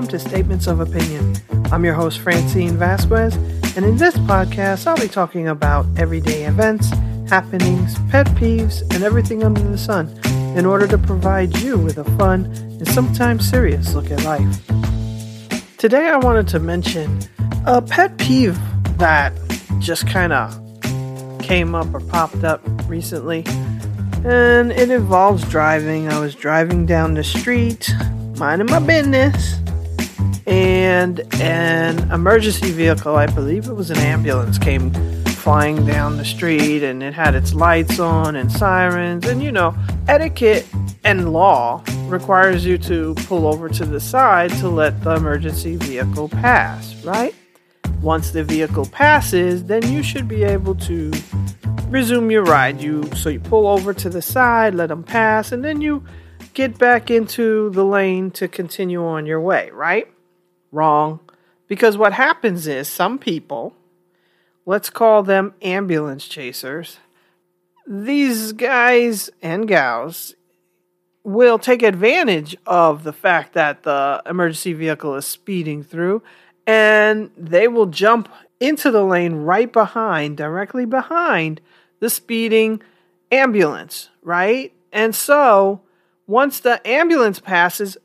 welcome to Statements of Opinion. I'm your host, Francine Vasquez, and in this podcast, I'll be talking about everyday events, happenings, pet peeves, and everything under the sun in order to provide you with a fun and sometimes serious look at life. Today, I wanted to mention a pet peeve that just kind of came up or popped up recently, and it involves driving. I was driving down the street minding my business. And an emergency vehicle, I believe it was an ambulance, came flying down the street and it had its lights on and sirens. And you know, etiquette and law requires you to pull over to the side to let the emergency vehicle pass, right? Once the vehicle passes, then you should be able to resume your ride. You so you pull over to the side, let them pass, and then you get back into the lane to continue on your way, right? Wrong. Because what happens is some people, let's call them ambulance chasers, these guys and gals will take advantage of the fact that the emergency vehicle is speeding through and they will jump into the lane right behind, directly behind the speeding ambulance, right? And so once the ambulance passes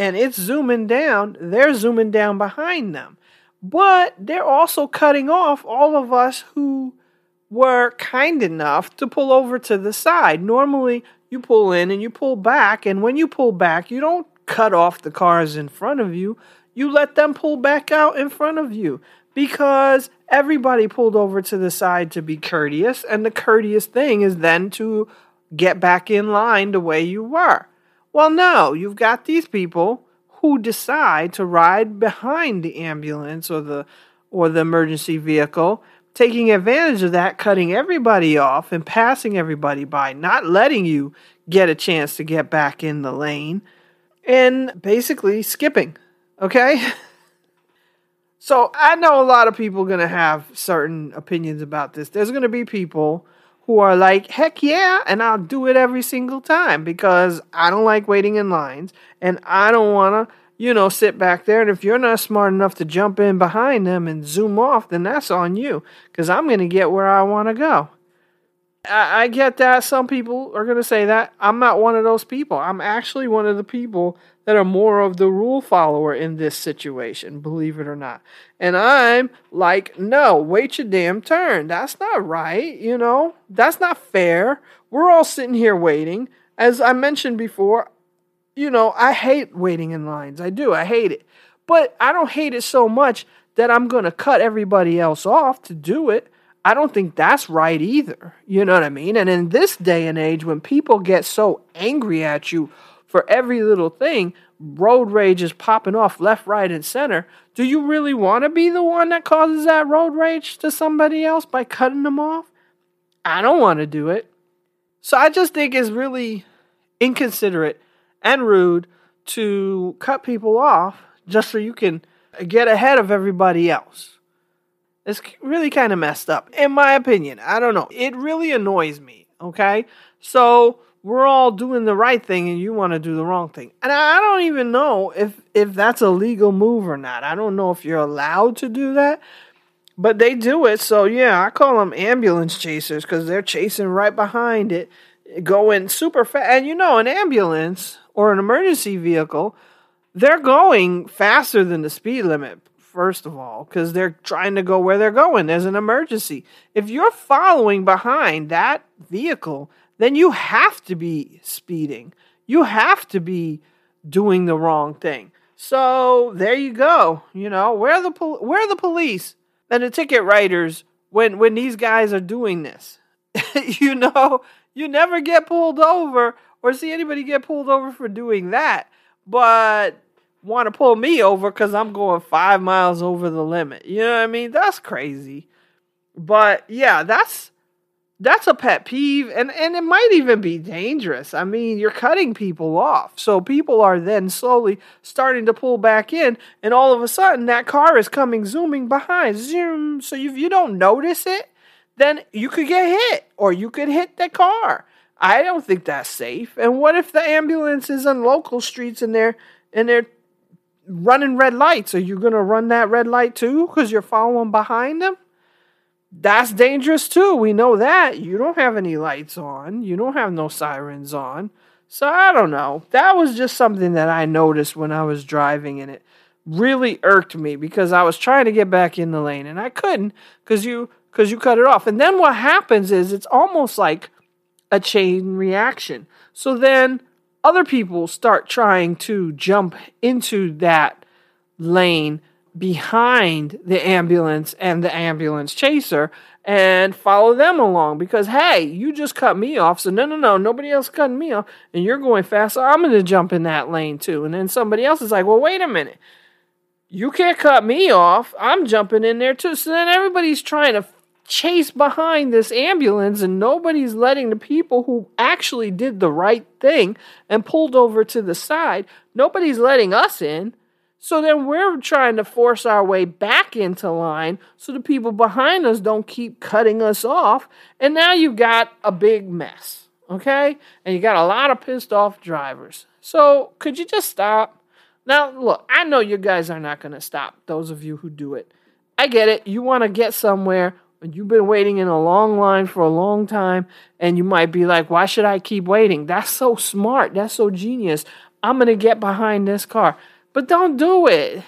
and it's zooming down, they're zooming down behind them. But they're also cutting off all of us who were kind enough to pull over to the side. Normally, you pull in and you pull back, and when you pull back, you don't cut off the cars in front of you. You let them pull back out in front of you because everybody pulled over to the side to be courteous, and the courteous thing is then to get back in line the way you were. Well, no, you've got these people who decide to ride behind the ambulance or the or the emergency vehicle, taking advantage of that, cutting everybody off and passing everybody by, not letting you get a chance to get back in the lane, and basically skipping. Okay? so I know a lot of people going to have certain opinions about this. There's going to be people who are like, heck yeah, and I'll do it every single time because I don't like waiting in lines and I don't want to, you know, sit back there. And if you're not smart enough to jump in behind them and zoom off, then that's on you because I'm going to get where I want to go. I, I get that some people are going to say that. I'm not one of those people. I'm actually one of the people that are more of the rule follower in this situation, believe it or not. And I'm like, no, wait your damn turn. That's not right, you know? That's not fair. We're all sitting here waiting. As I mentioned before, you know, I hate waiting in lines. I do. I hate it. But I don't hate it so much that I'm going to cut everybody else off to do it. I don't think that's right either. You know what I mean? And in this day and age, when people get so angry at you for every little thing, road rage is popping off left, right, and center. Do you really want to be the one that causes that road rage to somebody else by cutting them off? I don't want to do it. So I just think it's really inconsiderate and rude to cut people off just so you can get ahead of everybody else. It's really kind of messed up, in my opinion. I don't know. It really annoys me, okay? So we're all doing the right thing and you want to do the wrong thing. And I don't even know if if that's a legal move or not. I don't know if you're allowed to do that. But they do it. So yeah, I call them ambulance chasers cuz they're chasing right behind it, going super fast. And you know, an ambulance or an emergency vehicle, they're going faster than the speed limit first of all, because they're trying to go where they're going. There's an emergency. If you're following behind that vehicle, then you have to be speeding. You have to be doing the wrong thing. So there you go. You know, where the pol- where the police and the ticket writers when when these guys are doing this? you know, you never get pulled over or see anybody get pulled over for doing that. But want to pull me over because I'm going five miles over the limit. You know what I mean? That's crazy. But yeah, that's that's a pet peeve and and it might even be dangerous i mean you're cutting people off so people are then slowly starting to pull back in and all of a sudden that car is coming zooming behind zoom so if you don't notice it then you could get hit or you could hit the car i don't think that's safe and what if the ambulance is on local streets and they're and they're running red lights. Are you going to run that red light too because you're following behind them? That's dangerous too. We know that. You don't have any lights on, you don't have no sirens on. So I don't know. That was just something that I noticed when I was driving and it really irked me because I was trying to get back in the lane and I couldn't because you because you cut it off. And then what happens is it's almost like a chain reaction. So then other people start trying to jump into that lane behind the ambulance and the ambulance chaser and follow them along because hey you just cut me off. So no no no nobody else cutting me off and you're going fast. So i'm going to jump in that lane too. And then somebody else is like well wait a minute. You can't cut me off. I'm jumping in there too. So then everybody's trying to chase behind this ambulance and nobody's letting the people who actually did the right thing and pulled over to the side, nobody's letting us in. So then we're trying to force our way back into line so the people behind us don't keep cutting us off. And now you've got a big mess, okay? And you got a lot of pissed off drivers. So could you just stop? Now, look, I know you guys are not going to stop, those of you who do it. I get it. You want to get somewhere You've been waiting in a long line for a long time, and you might be like, Why should I keep waiting? That's so smart. That's so genius. I'm going to get behind this car. But don't do it.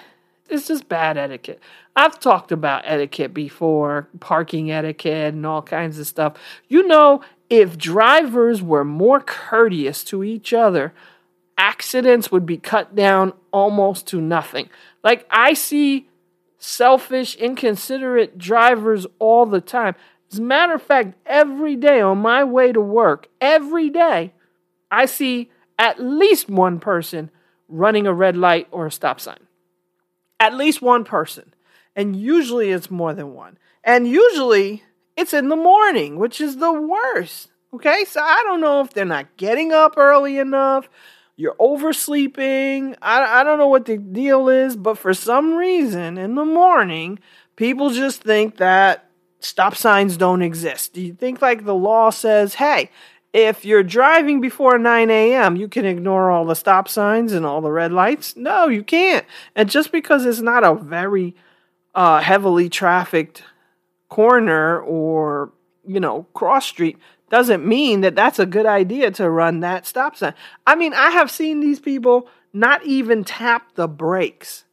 It's just bad etiquette. I've talked about etiquette before, parking etiquette and all kinds of stuff. You know, if drivers were more courteous to each other, accidents would be cut down almost to nothing. Like, I see selfish, inconsiderate drivers all the time. As a matter of fact, every day on my way to work, every day, I see at least one person running a red light or a stop sign. At least one person. And usually it's more than one. And usually it's in the morning, which is the worst. Okay, so I don't know if they're not getting up early enough you're oversleeping. I, I don't know what the deal is, but for some reason in the morning, people just think that stop signs don't exist. Do you think like the law says, hey, if you're driving before 9 a.m., you can ignore all the stop signs and all the red lights? No, you can't. And just because it's not a very uh, heavily trafficked corner or, you know, cross street doesn't mean that that's a good idea to run that stop sign. I mean, I have seen these people not even tap the brakes.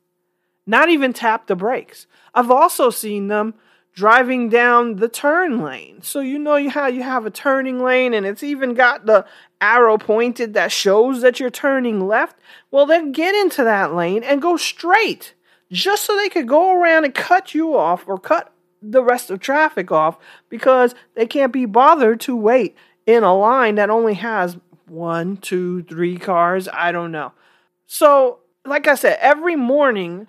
Not even tap the brakes. I've also seen them driving down the turn lane. So you know how you have a turning lane and it's even got the arrow pointed that shows that you're turning left. Well, then get into that lane and go straight just so they could go around and cut you off or cut the rest of traffic off because they can't be bothered to wait in a line that only has one, two, three cars. I don't know. So, like I said, every morning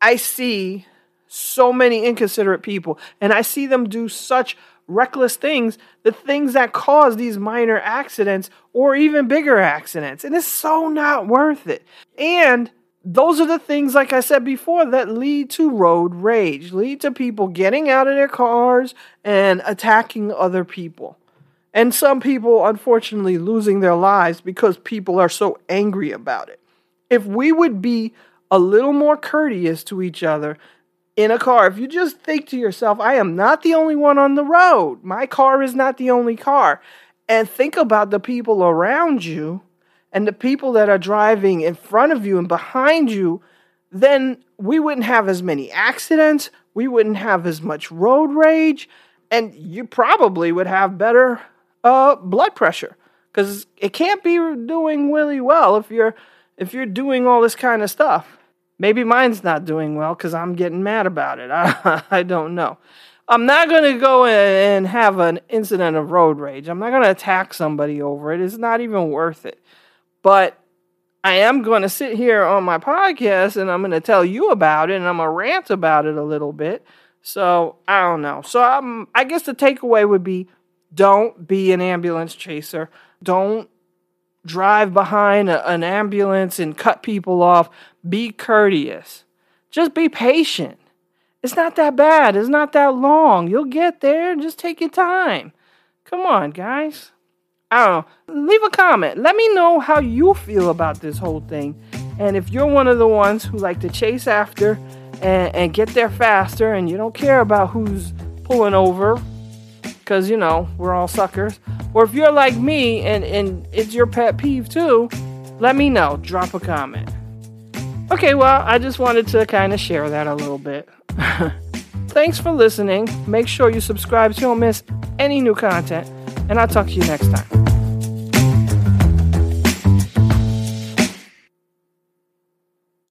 I see so many inconsiderate people and I see them do such reckless things, the things that cause these minor accidents or even bigger accidents. And it's so not worth it. And those are the things, like I said before, that lead to road rage, lead to people getting out of their cars and attacking other people. And some people, unfortunately, losing their lives because people are so angry about it. If we would be a little more courteous to each other in a car, if you just think to yourself, I am not the only one on the road, my car is not the only car, and think about the people around you and the people that are driving in front of you and behind you, then we wouldn't have as many accidents, we wouldn't have as much road rage, and you probably would have better uh, blood pressure because it can't be doing really well if you're if you're doing all this kind of stuff. Maybe mine's not doing well because I'm getting mad about it. I, I don't know. I'm not going to go and have an incident of road rage. I'm not going to attack somebody over it. It's not even worth it. But I am going to sit here on my podcast and I'm going to tell you about it and I'm going to rant about it a little bit. So I don't know. So um, I guess the takeaway would be don't be an ambulance chaser. Don't drive behind a, an ambulance and cut people off. Be courteous. Just be patient. It's not that bad. It's not that long. You'll get there. And just take your time. Come on, guys. I don't know. Leave a comment. Let me know how you feel about this whole thing. And if you're one of the ones who like to chase after and, and get there faster and you don't care about who's pulling over, because, you know, we're all suckers, or if you're like me and, and it's your pet peeve too, let me know. Drop a comment. Okay, well, I just wanted to kind of share that a little bit. Thanks for listening. Make sure you subscribe so you don't miss any new content, and I'll talk to you next time.